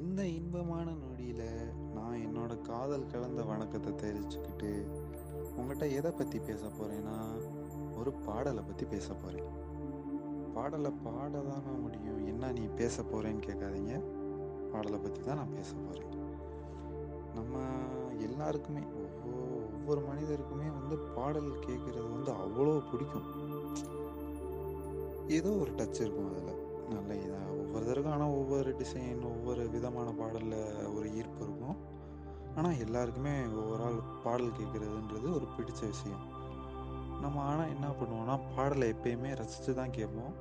இந்த இன்பமான நொடியில் நான் என்னோட காதல் கலந்த வணக்கத்தை தெரிவிச்சுக்கிட்டு உங்கள்கிட்ட எதை பற்றி பேச போகிறேன்னா ஒரு பாடலை பற்றி பேச போகிறேன் பாடலை பாட தானே முடியும். என்ன நீ பேச போகிறேன்னு கேட்காதீங்க. பாடலை பற்றி தான் நான் பேச போகிறேன் நம்ம எல்லாருக்குமே ஒவ்வொரு ஒவ்வொரு மனிதருக்குமே வந்து பாடல் கேட்குறது வந்து அவ்வளோ பிடிக்கும். ஏதோ ஒரு டச் இருக்கும் அதில். நல்ல இதாக ஒவ்வொருத்தருக்கும் ஆனால் ஒவ்வொரு டிசைன் ஒவ்வொரு விதமான பாடலில் ஒரு ஈர்ப்பு இருக்கும். ஆனால் எல்லாருக்குமே ஒவ்வொரு ஆள் பாடல் கேட்குறதுன்றது ஒரு பிடிச்ச விஷயம். நம்ம ஆனால் என்ன பண்ணுவோம்னா பாடலை எப்பயுமே ரசித்து தான் கேட்போம்.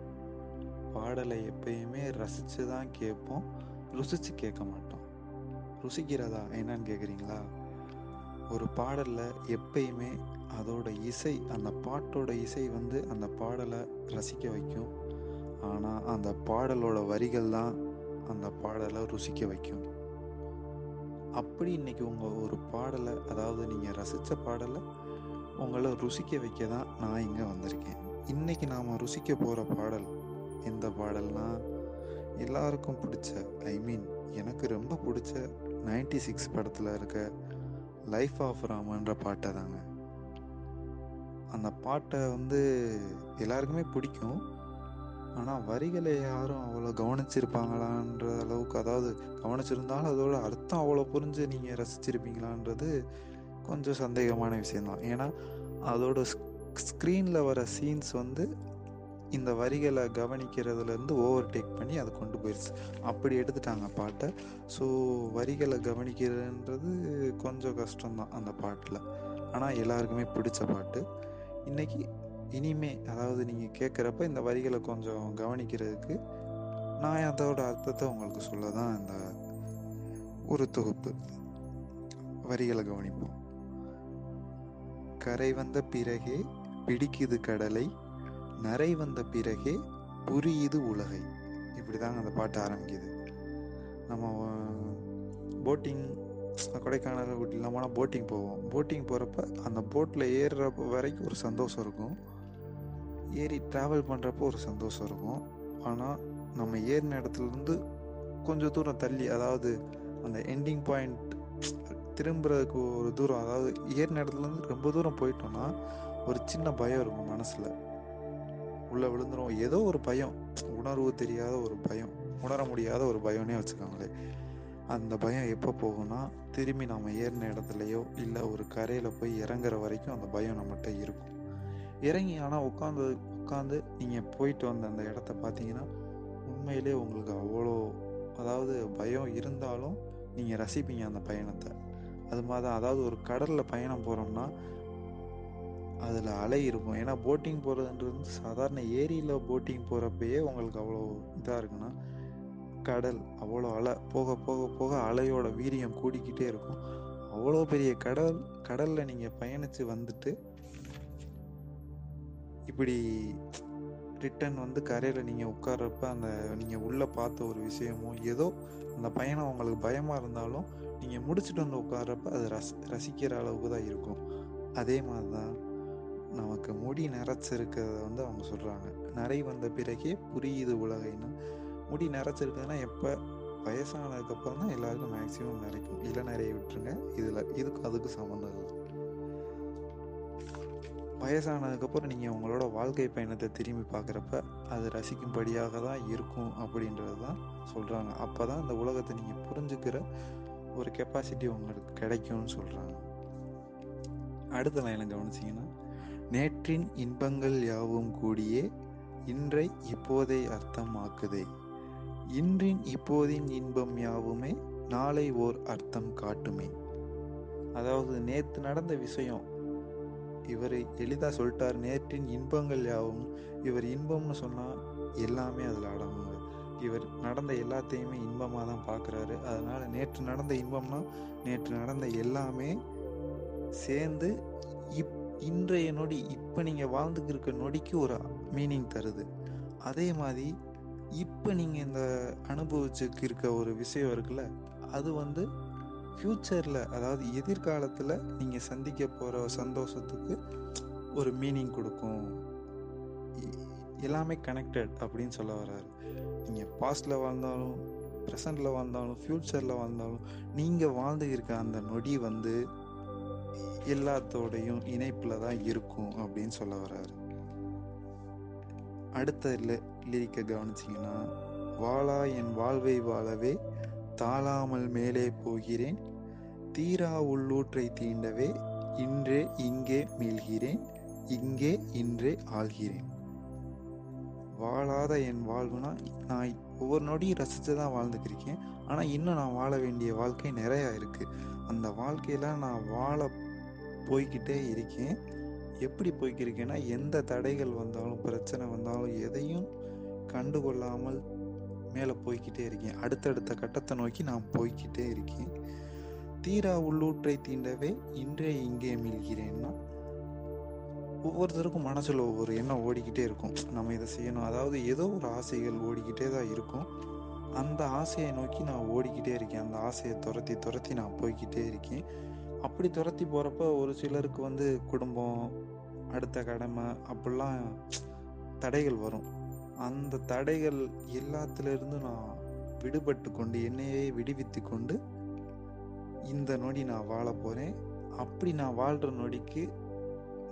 பாடலை எப்பயுமே ரசித்து தான் கேட்போம். ருசித்து கேட்க மாட்டோம். ருசிக்கிறதா என்னன்னு கேட்குறீங்களா? ஒரு பாடலில் எப்பயுமே அதோட இசை அந்த பாட்டோட இசை வந்து அந்த பாடலை ரசிக்க வைக்கும். ஆனால் அந்த பாடலோட வரிகள் தான் அந்த பாடலை ருசிக்க வைக்கும். அப்படி இன்னைக்கு உங்கள் ஒரு பாடலை அதாவது நீங்கள் ரசித்த பாடலை உங்களை ருசிக்க வைக்க தான் நான் இங்கே வந்திருக்கேன். இன்னைக்கு நாம் ருசிக்க போகிற பாடல் எந்த பாடல்னா எல்லாருக்கும் பிடிச்ச ஐ மீன் எனக்கு ரொம்ப பிடிச்ச நைன்டி சிக்ஸ் படத்தில் இருக்க லைஃப் ஆஃப் ராமன்ற பாட்டை தாங்க. அந்த பாட்டை வந்து எல்லாருக்குமே பிடிக்கும். ஆனால் வரிகளை யாரும் அவ்வளோ கவனிச்சிருப்பாங்களான்ற அளவுக்கு அதாவது கவனிச்சிருந்தாலும் அதோட அர்த்தம் அவ்வளோ புரிஞ்சு நீங்கள் ரசிச்சிருப்பீங்களான்றது கொஞ்சம் சந்தேகமான விஷயந்தான் ஏன்னா அதோட ஸ்க்ரீனில் வர சீன்ஸ் வந்து இந்த வரிகளை கவனிக்கிறதுலேருந்து ஓவர் டேக் பண்ணி அதை கொண்டு போயிடுச்சு அப்படி எடுத்துட்டாங்க பாட்டை. ஸோ வரிகளை கவனிக்கிறதுன்றது கொஞ்சம் கஷ்டம்தான் அந்த பாட்டில். ஆனால் எல்லாருக்குமே பிடிச்ச பாட்டு. இன்றைக்கி இனிமே அதாவது நீங்கள் கேட்குறப்ப இந்த வரிகளை கொஞ்சம் கவனிக்கிறதுக்கு நான் அதோட அர்த்தத்தை உங்களுக்கு சொல்ல தான் இந்த ஒரு தொகுப்பு. வரிகளை கவனிப்போம். கரை வந்த பிறகே பிடிக்குது கடலை நரை வந்த பிறகே புரியுது உலகை. இப்படி தாங்க அந்த பாட்டு ஆரம்பிக்குது. நம்ம போட்டிங் கொடைக்கானல் ஊட்டிலாம் போனால் போட்டிங் போவோம். போட்டிங் போகிறப்ப அந்த போட்டில் ஏறுற வரைக்கும் ஒரு சந்தோஷம் இருக்கும். ஏறி ட்ராவல் பண்ணுறப்போ ஒரு சந்தோஷம் இருக்கும். ஆனால் நம்ம ஏறின இடத்துலேருந்து கொஞ்சம் தூரம் தள்ளி அதாவது அந்த எண்டிங் பாயிண்ட் திரும்புறதுக்கு ஒரு தூரம் அதாவது ஏறின இடத்துலேருந்து ரொம்ப தூரம் போயிட்டோம்னா ஒரு சின்ன பயம் இருக்கும் மனசில். உள்ளே விழுந்துரும். ஏதோ ஒரு பயம். உணர்வு தெரியாத ஒரு பயம். உணர முடியாத ஒரு பயம்னே வச்சுக்கோங்களே. அந்த பயம் எப்போ போகும்னா திரும்பி நம்ம ஏறின இடத்துலையோ இல்லை ஒரு கரையில் போய் இறங்குற வரைக்கும் அந்த பயம் நம்மகிட்ட இருக்கும். இறங்கி ஆனால் உட்காந்து உட்காந்து நீங்கள் போயிட்டு வந்த அந்த இடத்த பார்த்தீங்கன்னா உண்மையிலே உங்களுக்கு அவ்வளோ அதாவது பயம் இருந்தாலும் நீங்கள் ரசிப்பீங்க அந்த பயணத்தை. அது மாதிரி தான் அதாவது ஒரு கடலில் பயணம் போகிறோம்னா அதில் அலை இருக்கும். ஏன்னா போட்டிங் போகிறதுன்றது சாதாரண ஏரியில் போட்டிங் போகிறப்பயே உங்களுக்கு அவ்வளோ இதாக இருக்குன்னா கடல் அவ்வளோ அலை போக போக போக அலையோட வீரியம் கூடிக்கிட்டே இருக்கும். அவ்வளோ பெரிய கடல் கடலில் நீங்கள் பயணித்து வந்துட்டு இப்படி ரிட்டன் வந்து கரையில் நீங்கள் உட்கார்றப்ப அந்த நீங்கள் உள்ளே பார்த்த ஒரு விஷயமோ ஏதோ அந்த பயணம் உங்களுக்கு பயமாக இருந்தாலும் நீங்கள் முடிச்சுட்டு வந்து உட்கார்றப்ப அது ரச ரசிக்கிற அளவுக்கு தான் இருக்கும். அதே மாதிரி தான் நமக்கு முடி நிறைச்சிருக்கிறத வந்து அவங்க சொல்கிறாங்க நிறை வந்த பிறகே புரியுது உலகைன்னு. முடி நிறைச்சிருக்குதுன்னா எப்போ? வயசானதுக்கப்புறம் தான் எல்லாருக்கும் மேக்ஸிமம் நிறைக்கும் இல்லை நிறைய விட்டுருங்க. இதில் இதுக்கு அதுக்கு சம்மந்தம் இல்லை. வயசானதுக்கப்புறம் நீங்கள் உங்களோட வாழ்க்கை பயணத்தை திரும்பி பார்க்குறப்ப அது ரசிக்கும்படியாக தான் இருக்கும் அப்படின்றது தான் சொல்கிறாங்க அப்போ தான் இந்த உலகத்தை நீங்கள் புரிஞ்சுக்கிற ஒரு கெப்பாசிட்டி உங்களுக்கு கிடைக்கும்னு சொல்கிறாங்க அடுத்த என்ன கவனிச்சிங்கன்னா நேற்றின் இன்பங்கள் யாவும் கூடியே இன்றை இப்போதை அர்த்தமாக்குதே. இன்றின் இப்போதின் இன்பம் யாவுமே நாளை ஓர் அர்த்தம் காட்டுமே. அதாவது நேற்று நடந்த விஷயம் இவர் எளிதாக சொல்லிட்டார். நேற்றின் இன்பங்கள் யாவும்? இவர் இன்பம்னு சொன்னால் எல்லாமே அதில் அடங்குங்க. இவர் நடந்த எல்லாத்தையுமே இன்பமாக தான் பார்க்குறாரு அதனால் நேற்று நடந்த இன்பம்னா நேற்று நடந்த எல்லாமே சேர்ந்து இப் இன்றைய நொடி இப்போ நீங்கள் வாழ்ந்துக்கு இருக்க நொடிக்கு ஒரு மீனிங் தருது. அதே மாதிரி இப்போ நீங்கள் இந்த அனுபவிச்சுக்கு இருக்க ஒரு விஷயம் இருக்குல்ல அது வந்து ஃப்யூச்சரில் அதாவது எதிர்காலத்தில் நீங்கள் சந்திக்க போகிற சந்தோஷத்துக்கு ஒரு மீனிங் கொடுக்கும். எல்லாமே கனெக்டட் அப்படின்னு சொல்ல வர்றாரு. நீங்கள் பாஸ்டில் வாழ்ந்தாலும் ப்ரெசண்டில் வந்தாலும் ஃப்யூச்சரில் வந்தாலும் நீங்கள் வாழ்ந்து இருக்க அந்த நொடி வந்து எல்லாத்தோடையும் இணைப்பில் தான் இருக்கும் அப்படின்னு சொல்ல வர்றாரு. அடுத்த லிரிக்கை கவனிச்சிங்கன்னா வாழா என் வாழ்வை வாழவே தாழாமல் மேலே போகிறேன் தீரா உள்ளூற்றை தீண்டவே இன்றே இங்கே மீள்கிறேன் இங்கே இன்றே ஆள்கிறேன். வாழாத என் வாழ்வுனா நான் ஒவ்வொரு நொடியும் ரசித்து தான் வாழ்ந்துக்கிருக்கேன் ஆனால் இன்னும் நான் வாழ வேண்டிய வாழ்க்கை நிறையா இருக்குது அந்த வாழ்க்கையில் நான் வாழ போய்கிட்டே இருக்கேன். எப்படி போய்க்கிருக்கேன்னா எந்த தடைகள் வந்தாலும் பிரச்சனை வந்தாலும் எதையும் கண்டுகொள்ளாமல் மேலே போய்கிட்டே இருக்கேன். அடுத்தடுத்த கட்டத்தை நோக்கி நான் போய்கிட்டே இருக்கேன். தீரா உள்ளூற்றை தீண்டவே இன்றே இங்கே மீள்கிறேன்னா ஒவ்வொருத்தருக்கும் மனசில் ஒவ்வொரு எண்ணம் ஓடிக்கிட்டே இருக்கும். நம்ம இதை செய்யணும். அதாவது ஏதோ ஒரு ஆசைகள் ஓடிக்கிட்டே தான் இருக்கும். அந்த ஆசையை நோக்கி நான் ஓடிக்கிட்டே இருக்கேன். அந்த ஆசையை துரத்தி துரத்தி நான் போய்கிட்டே இருக்கேன். அப்படி துரத்தி போகிறப்ப ஒரு சிலருக்கு வந்து குடும்பம் அடுத்த கடமை அப்படிலாம் தடைகள் வரும். அந்த தடைகள் எல்லாத்துலேருந்து நான் விடுபட்டு கொண்டு என்னையே விடுவித்து கொண்டு இந்த நொடி நான் வாழ போகிறேன் அப்படி நான் வாழ்கிற நொடிக்கு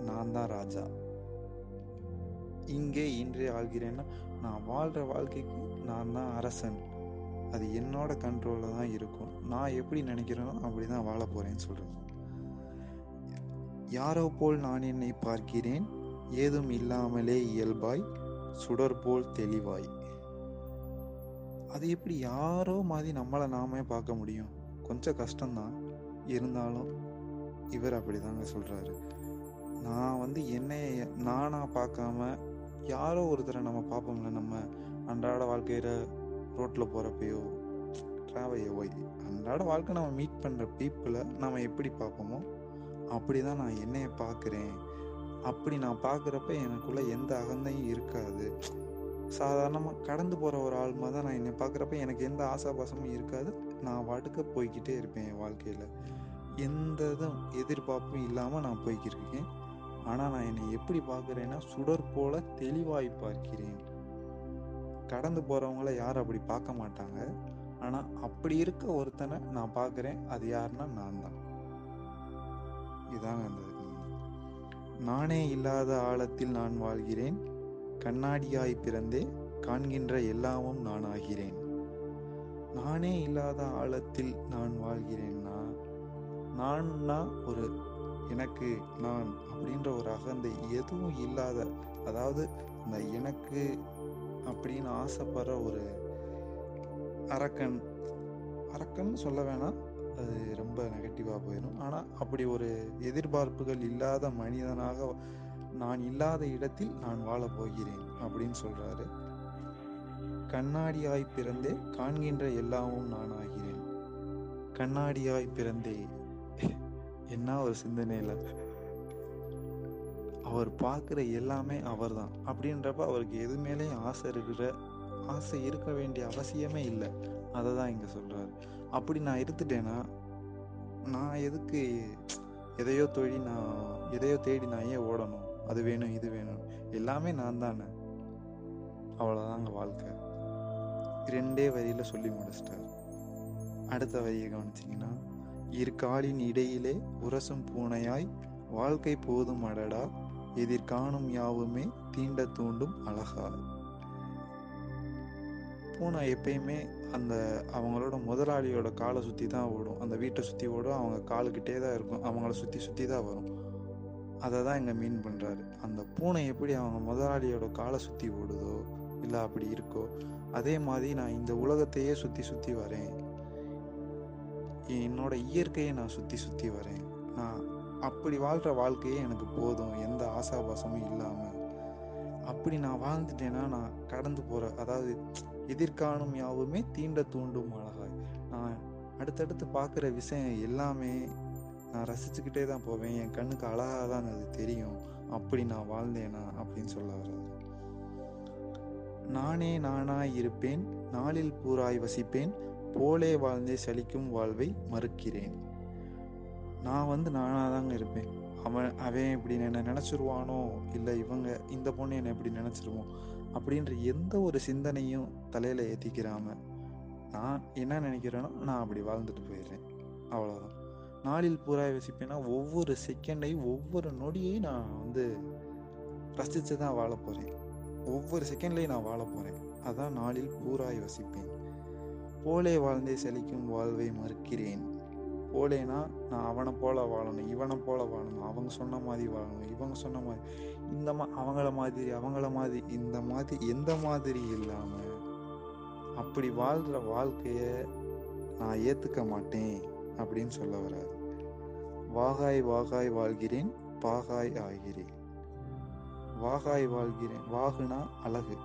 நான் தான் ராஜா. இங்கே இன்றே ஆள்கிறேன்னா நான் வாழ்கிற வாழ்க்கைக்கு நான் தான் அரசன். அது என்னோட கண்ட்ரோலில் தான் இருக்கும். நான் எப்படி நினைக்கிறேனோ அப்படி தான் வாழ போகிறேன்னு சொல்கிறேன் யாரோ போல் நான் என்னை பார்க்கிறேன். ஏதும் இல்லாமலே இயல்பாய் சுடர் போல் தெளிவாய். அது எப்படி யாரோ மாதிரி நம்மளை நாமே பார்க்க முடியும். கொஞ்சம் கஷ்டம்தான். இருந்தாலும் இவர் அப்படிதாங்க சொல்கிறாரு நான் வந்து என்னைய நானாக பார்க்காம யாரோ ஒருத்தரை நம்ம பார்ப்போம்ல நம்ம அன்றாட வாழ்க்கையில் ரோட்டில் போகிறப்பையோ ட்ராவல் ட்ராவலையோ அன்றாட வாழ்க்கை நம்ம மீட் பண்ணுற பீப்புளை நம்ம எப்படி பார்ப்போமோ அப்படி தான் நான் என்னைய பார்க்குறேன். அப்படி நான் பார்க்குறப்ப எனக்குள்ள எந்த அகந்தையும் இருக்காது. சாதாரணமாக கடந்து போகிற ஒரு ஆள் தான் நான் என்னை பார்க்குறப்ப எனக்கு எந்த ஆசாபாசமும் இருக்காது. நான் பாட்டுக்கு போய்கிட்டே இருப்பேன் என் வாழ்க்கையில். எந்த இதுவும் எதிர்பார்ப்பும் இல்லாமல் நான் போய்க்கிருக்கேன் ஆனால் நான் என்னை எப்படி பார்க்குறேன்னா சுடர் போல தெளிவாய் பார்க்கிறேன். கடந்து போகிறவங்கள யாரும் அப்படி பார்க்க மாட்டாங்க. ஆனால் அப்படி இருக்க ஒருத்தனை நான் பார்க்குறேன். அது யாருன்னா நான் தான் இதாங்க அந்த நானே இல்லாத ஆழத்தில் நான் வாழ்கிறேன். கண்ணாடியாய் பிறந்தே காண்கின்ற எல்லாமும் நான் ஆகிறேன். நானே இல்லாத ஆழத்தில் நான் வாழ்கிறேன்னா? நான்னா ஒரு எனக்கு நான் அப்படின்ற ஒரு அகந்தை எதுவும் இல்லாத அதாவது இந்த எனக்கு அப்படின்னு ஆசைப்படுற ஒரு அரக்கன் அரக்கன் சொல்ல வேணாம். அது ரொம்ப நெகட்டிவாக போயிடும். ஆனால் அப்படி ஒரு எதிர்பார்ப்புகள் இல்லாத மனிதனாக நான் இல்லாத இடத்தில் நான் வாழப் போகிறேன் அப்படின்னு சொல்கிறாரு கண்ணாடியாய் பிறந்தே காண்கின்ற எல்லாமும் நான் ஆகிறேன் கண்ணாடியாய் பிறந்தே. என்ன ஒரு சிந்தனையில்? அவர் பார்க்குற எல்லாமே அவர் தான் அப்படின்றப்ப அவருக்கு எது மேலேயும் ஆசை இருக்கிற ஆசை இருக்க வேண்டிய அவசியமே இல்லை. அதை தான் இங்கே சொல்கிறாரு அப்படி நான் இருந்துட்டேன்னா நான் எதுக்கு எதையோ தொழி நான் எதையோ தேடி நான் ஏன் ஓடணும்? அது வேணும் இது வேணும் எல்லாமே நான் தானே. அவ்வளோதாங்க வாழ்க்கை. ரெண்டே வரியில் சொல்லி முடிச்சிட்டார். அடுத்த வரியை கவனிச்சிங்கன்னா இரு காலின் இடையிலே உரசும் பூனையாய் வாழ்க்கை போதும் அடடா எதிர்காணும் யாவுமே தீண்ட தூண்டும் அழகா. பூனை எப்பயுமே அந்த அவங்களோட முதலாளியோட காலை சுற்றி தான் ஓடும். அந்த வீட்டை சுற்றி ஓடும் அவங்க காலுக்கிட்டே தான் இருக்கும். அவங்கள சுற்றி சுற்றி தான் வரும். அதை தான் இங்கே மீன் பண்ணுறாரு அந்த பூனை எப்படி அவங்க முதலாளியோட காலை சுற்றி ஓடுதோ இல்லை அப்படி இருக்கோ. அதே மாதிரி நான் இந்த உலகத்தையே சுற்றி சுற்றி வரேன். என்னோட இயற்கையை நான் சுற்றி சுற்றி வரேன். நான் அப்படி வாழ்கிற வாழ்க்கையே எனக்கு போதும். எந்த ஆசாபாசமும் இல்லாமல் அப்படி நான் வாழ்ந்துட்டேன்னா நான் கடந்து போகிற அதாவது எதிர்காணும் யாவுமே தீண்ட தூண்டும் அழகாய். நான் அடுத்தடுத்து பார்க்குற விஷயம் எல்லாமே நான் ரசிச்சுக்கிட்டே தான் போவேன். என் கண்ணுக்கு அழகாக தான் அது தெரியும். அப்படி நான் வாழ்ந்தேனா அப்படின்னு சொல்ல வர்றது. நானே நானாய் இருப்பேன் நாளில் பூராய் வசிப்பேன் போலே வாழ்ந்தே சலிக்கும் வாழ்வை மறுக்கிறேன். நான் வந்து நானாக தாங்க இருப்பேன். அவன் அவன் இப்படி என்ன நினச்சிருவானோ? இல்லை இவங்க இந்த பொண்ணு என்னை இப்படி நினச்சிருவோம் அப்படின்ற எந்த ஒரு சிந்தனையும் தலையில் ஏற்றிக்கிறாம நான் என்ன நினைக்கிறேனோ நான் அப்படி வாழ்ந்துட்டு போயிடுறேன். அவ்வளோதான் நாளில் பூராய் வசிப்பேன்னா ஒவ்வொரு செகண்டையும் ஒவ்வொரு நொடியையும் நான் வந்து ரசித்து தான் வாழ போகிறேன் ஒவ்வொரு செகண்ட்லேயும் நான் வாழ போகிறேன் அதான் நாளில் பூராய் வசிப்பேன். போலே வாழ்ந்தே செழிக்கும் வாழ்வை மறுக்கிறேன். போலேனா நான் அவனை போல வாழணும் இவனை போல வாழணும் அவங்க சொன்ன மாதிரி வாழணும் இவங்க சொன்ன மாதிரி. இந்த மா அவங்கள மாதிரி அவங்கள மாதிரி இந்த மாதிரி எந்த மாதிரி இல்லாமல் அப்படி வாழ்கிற வாழ்க்கையை நான் ஏற்றுக்க மாட்டேன் அப்படின்னு சொல்ல வராது வாகாய் வாகாய் வாழ்கிறேன் பாகாய் ஆகிறேன். வாகாய் வாழ்கிறேன். வாகுனா அழகு.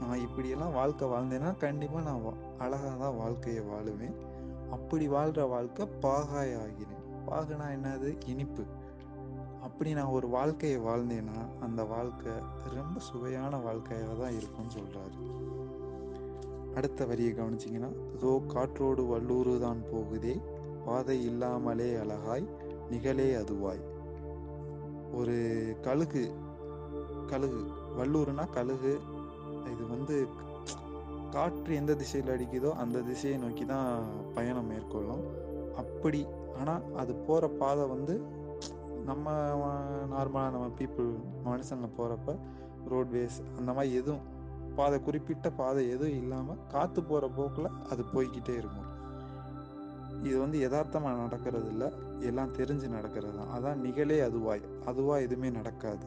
நான் இப்படியெல்லாம் வாழ்க்கை வாழ்ந்தேன்னா கண்டிப்பாக நான் அழகாக தான் வாழ்க்கையை வாழுவேன். அப்படி வாழ்கிற வாழ்க்கை பாகாய் ஆகிறேன். பாகுனா என்னது? இனிப்பு. அப்படி நான் ஒரு வாழ்க்கையை வாழ்ந்தேன்னா அந்த வாழ்க்கை ரொம்ப சுவையான வாழ்க்கையாக தான் இருக்கும்னு சொல்கிறாரு அடுத்த வரியை கவனிச்சிங்கன்னா இதோ காற்றோடு வல்லூறு தான் போகுதே பாதை இல்லாமலே அழகாய் நிகழே அதுவாய். ஒரு கழுகு கழுகு வல்லூர்னா கழுகு. இது வந்து காற்று எந்த திசையில் அடிக்குதோ அந்த திசையை நோக்கி தான் பயணம் மேற்கொள்ளும். அப்படி ஆனால் அது போகிற பாதை வந்து நம்ம நார்மலாக நம்ம பீப்புள் மனுஷங்க போகிறப்ப ரோட்வேஸ் அந்த மாதிரி எதுவும் பாதை குறிப்பிட்ட பாதை எதுவும் இல்லாமல் காற்று போகிற போக்கில் அது போய்கிட்டே இருக்கும். இது வந்து யதார்த்தமாக நடக்கிறது இல்லை எல்லாம் தெரிஞ்சு நடக்கிறது தான் அதான் நிகழே அதுவாய். அதுவாக எதுவுமே நடக்காது.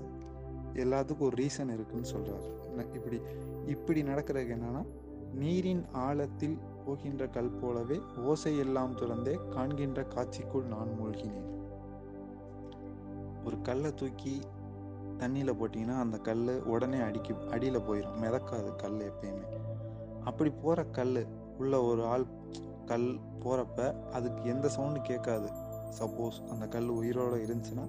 எல்லாத்துக்கும் ஒரு ரீசன் இருக்குன்னு சொல்கிறாரு இப்படி இப்படி நடக்கிறதுக்கு என்னன்னா நீரின் ஆழத்தில் போகின்ற கல் போலவே ஓசை எல்லாம் துறந்தே காண்கின்ற காட்சிக்குள் நான் மூழ்கினேன். ஒரு கல்லை தூக்கி தண்ணியில் போட்டிங்கன்னா அந்த கல் உடனே அடிக்கி அடியில் போயிடும் மிதக்காது கல் எப்பயுமே. அப்படி போகிற கல் உள்ள ஒரு ஆள் கல் போகிறப்ப அதுக்கு எந்த சவுண்டு கேட்காது. சப்போஸ் அந்த கல் உயிரோடு இருந்துச்சுன்னா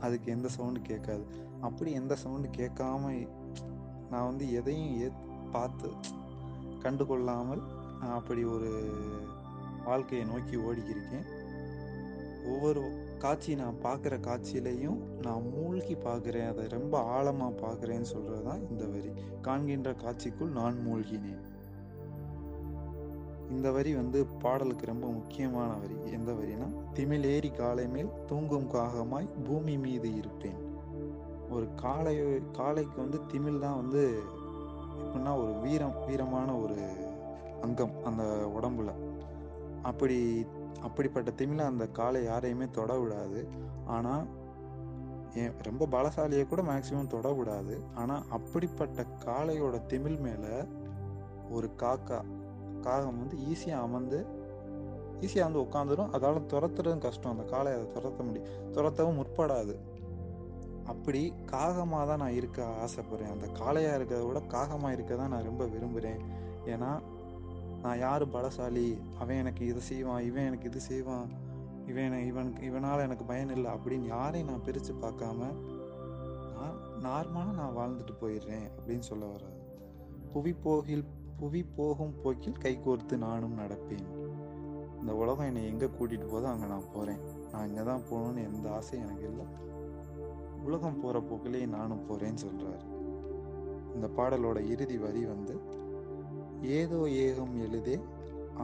அதுக்கு எந்த சவுண்டு கேட்காது. அப்படி எந்த சவுண்டு கேட்காம நான் வந்து எதையும் ஏ பார்த்து கண்டு கொள்ளாமல் அப்படி ஒரு வாழ்க்கையை நோக்கி ஓடிக்கிருக்கேன். ஒவ்வொரு காட்சி நான் பார்க்குற காட்சியிலையும் நான் மூழ்கி பார்க்குறேன். அதை ரொம்ப ஆழமாக பார்க்குறேன்னு சொல்கிறது தான் இந்த வரி. காண்கின்ற காட்சிக்குள் நான் மூழ்கினேன். இந்த வரி வந்து பாடலுக்கு ரொம்ப முக்கியமான வரி. எந்த வரினா திமிழேறி காலை மேல் தூங்கும் காகமாய் பூமி மீது இருப்பேன். ஒரு காளை காளைக்கு வந்து திமிழ் தான் வந்து எப்படின்னா ஒரு வீரம் வீரமான ஒரு அங்கம் அந்த உடம்புல. அப்படி அப்படிப்பட்ட திமிழை அந்த காலை யாரையுமே தொட விடாது ஆனால் ரொம்ப பலசாலியை கூட மேக்சிமம் தொட விடாது ஆனால் அப்படிப்பட்ட காளையோட திமிழ் மேலே ஒரு காக்கா காகம் வந்து ஈஸியாக அமர்ந்து ஈஸியாக வந்து உட்காந்துடும் அதால் துரத்துறதும் கஷ்டம். அந்த காளையை அதை துரத்த முடியும் துரத்தவும் முற்படாது. அப்படி காகமாக தான் நான் இருக்க ஆசைப்படுறேன். அந்த காளையாக இருக்கிறத விட காகமாக இருக்க தான் நான் ரொம்ப விரும்புகிறேன் ஏன்னா நான் யார் பலசாலி? அவன் எனக்கு இதை செய்வான் இவன் எனக்கு இது செய்வான் இவன் இவனுக்கு இவனால் எனக்கு பயன் இல்லை அப்படின்னு யாரையும் நான் பிரித்து பார்க்காம நான் நார்மலாக நான் வாழ்ந்துட்டு போயிடுறேன் அப்படின்னு சொல்ல வராது. புவி போகில் புவி போகும் போக்கில் கைகோர்த்து நானும் நடப்பேன். இந்த உலகம் என்னை எங்கே கூட்டிகிட்டு போதோ அங்கே நான் போகிறேன் நான் இங்கே தான் போகணுன்னு எந்த ஆசையும் எனக்கு இல்லை. உலகம் போகிற போக்கிலேயே நானும் போகிறேன்னு சொல்கிறாரு இந்த பாடலோட இறுதி வரி வந்து ஏதோ ஏகம் எழுதே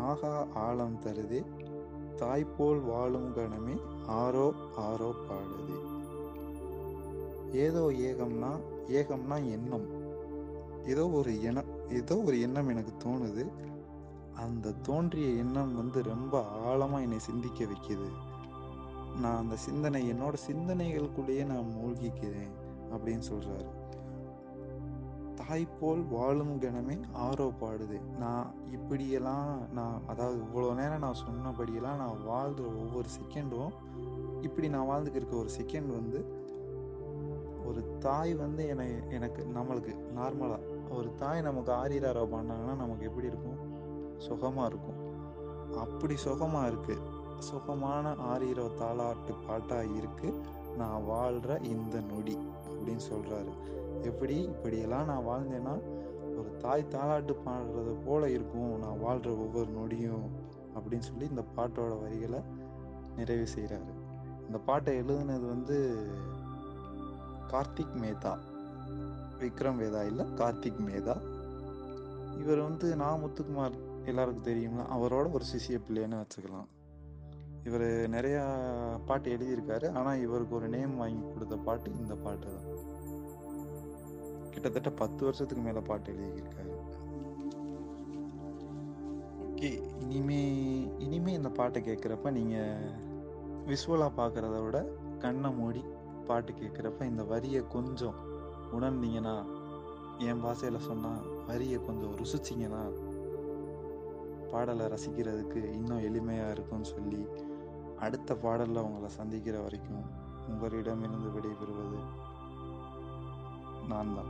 ஆகா ஆழம் தருதே தாய்போல் வாழும் கணமே ஆரோ ஆரோ பாடுதே. ஏதோ ஏகம்னா ஏகம்னா எண்ணம். ஏதோ ஒரு எண்ணம் ஏதோ ஒரு எண்ணம் எனக்கு தோணுது. அந்த தோன்றிய எண்ணம் வந்து ரொம்ப ஆழமாக என்னை சிந்திக்க வைக்குது. நான் அந்த சிந்தனை என்னோட சிந்தனைகளுக்குள்ளேயே நான் மூழ்கிக்கிறேன் அப்படின்னு சொல்றாரு. தாய் போல் வாழும் கணமே ஆரோ பாடுது. நான் இப்படியெல்லாம் நான் அதாவது இவ்வளோ நேரம் நான் சொன்னபடியெல்லாம் நான் வாழ்கிற ஒவ்வொரு செகண்டும் இப்படி நான் வாழ்ந்துக்கிருக்க ஒரு செகண்ட் வந்து ஒரு தாய் வந்து என்னை எனக்கு நம்மளுக்கு நார்மலாக ஒரு தாய் நமக்கு ஆரியராரோ பண்ணாங்கன்னா நமக்கு எப்படி இருக்கும்? சுகமாக இருக்கும். அப்படி சுகமாக இருக்குது சுகமான ஆரீரோ தாளாட்டு பாட்டாக இருக்குது நான் வாழ்கிற இந்த நொடி அப்படின்னு சொல்கிறாரு எப்படி இப்படியெல்லாம் நான் வாழ்ந்தேன்னா ஒரு தாய் தாளாட்டு பாடுறது போல இருக்கும் நான் வாழ்கிற ஒவ்வொரு நொடியும் அப்படின்னு சொல்லி இந்த பாட்டோட வரிகளை நிறைவு செய்கிறாரு இந்த பாட்டை எழுதுனது வந்து கார்த்திக் மேதா விக்ரம் வேதா இல்லை கார்த்திக் மேதா. இவர் வந்து நான் முத்துக்குமார் எல்லாருக்கும் தெரியும்ல அவரோட ஒரு சிசிய பிள்ளைன்னு வச்சுக்கலாம். இவர் நிறையா பாட்டு எழுதியிருக்காரு. ஆனால் இவருக்கு ஒரு நேம் வாங்கி கொடுத்த பாட்டு இந்த பாட்டு தான். கிட்டத்தட்ட பத்து வருஷத்துக்கு மேலே பாட்டு எழுதியிருக்காரு. ஓகே இனிமே இனிமே இந்த பாட்டை கேட்குறப்ப நீங்கள் விஷுவலாக பார்க்குறத விட கண்ணை மூடி பாட்டு கேட்குறப்ப இந்த வரியை கொஞ்சம் உணர்ந்தீங்கன்னா என் பாசையில் சொன்னால் வரியை கொஞ்சம் ருசிச்சிங்கன்னா பாடலை ரசிக்கிறதுக்கு இன்னும் எளிமையாக இருக்கும்னு சொல்லி அடுத்த பாடலில் உங்களை சந்திக்கிற வரைக்கும் உங்களிடமிருந்து விடைபெறுவது நான் தான்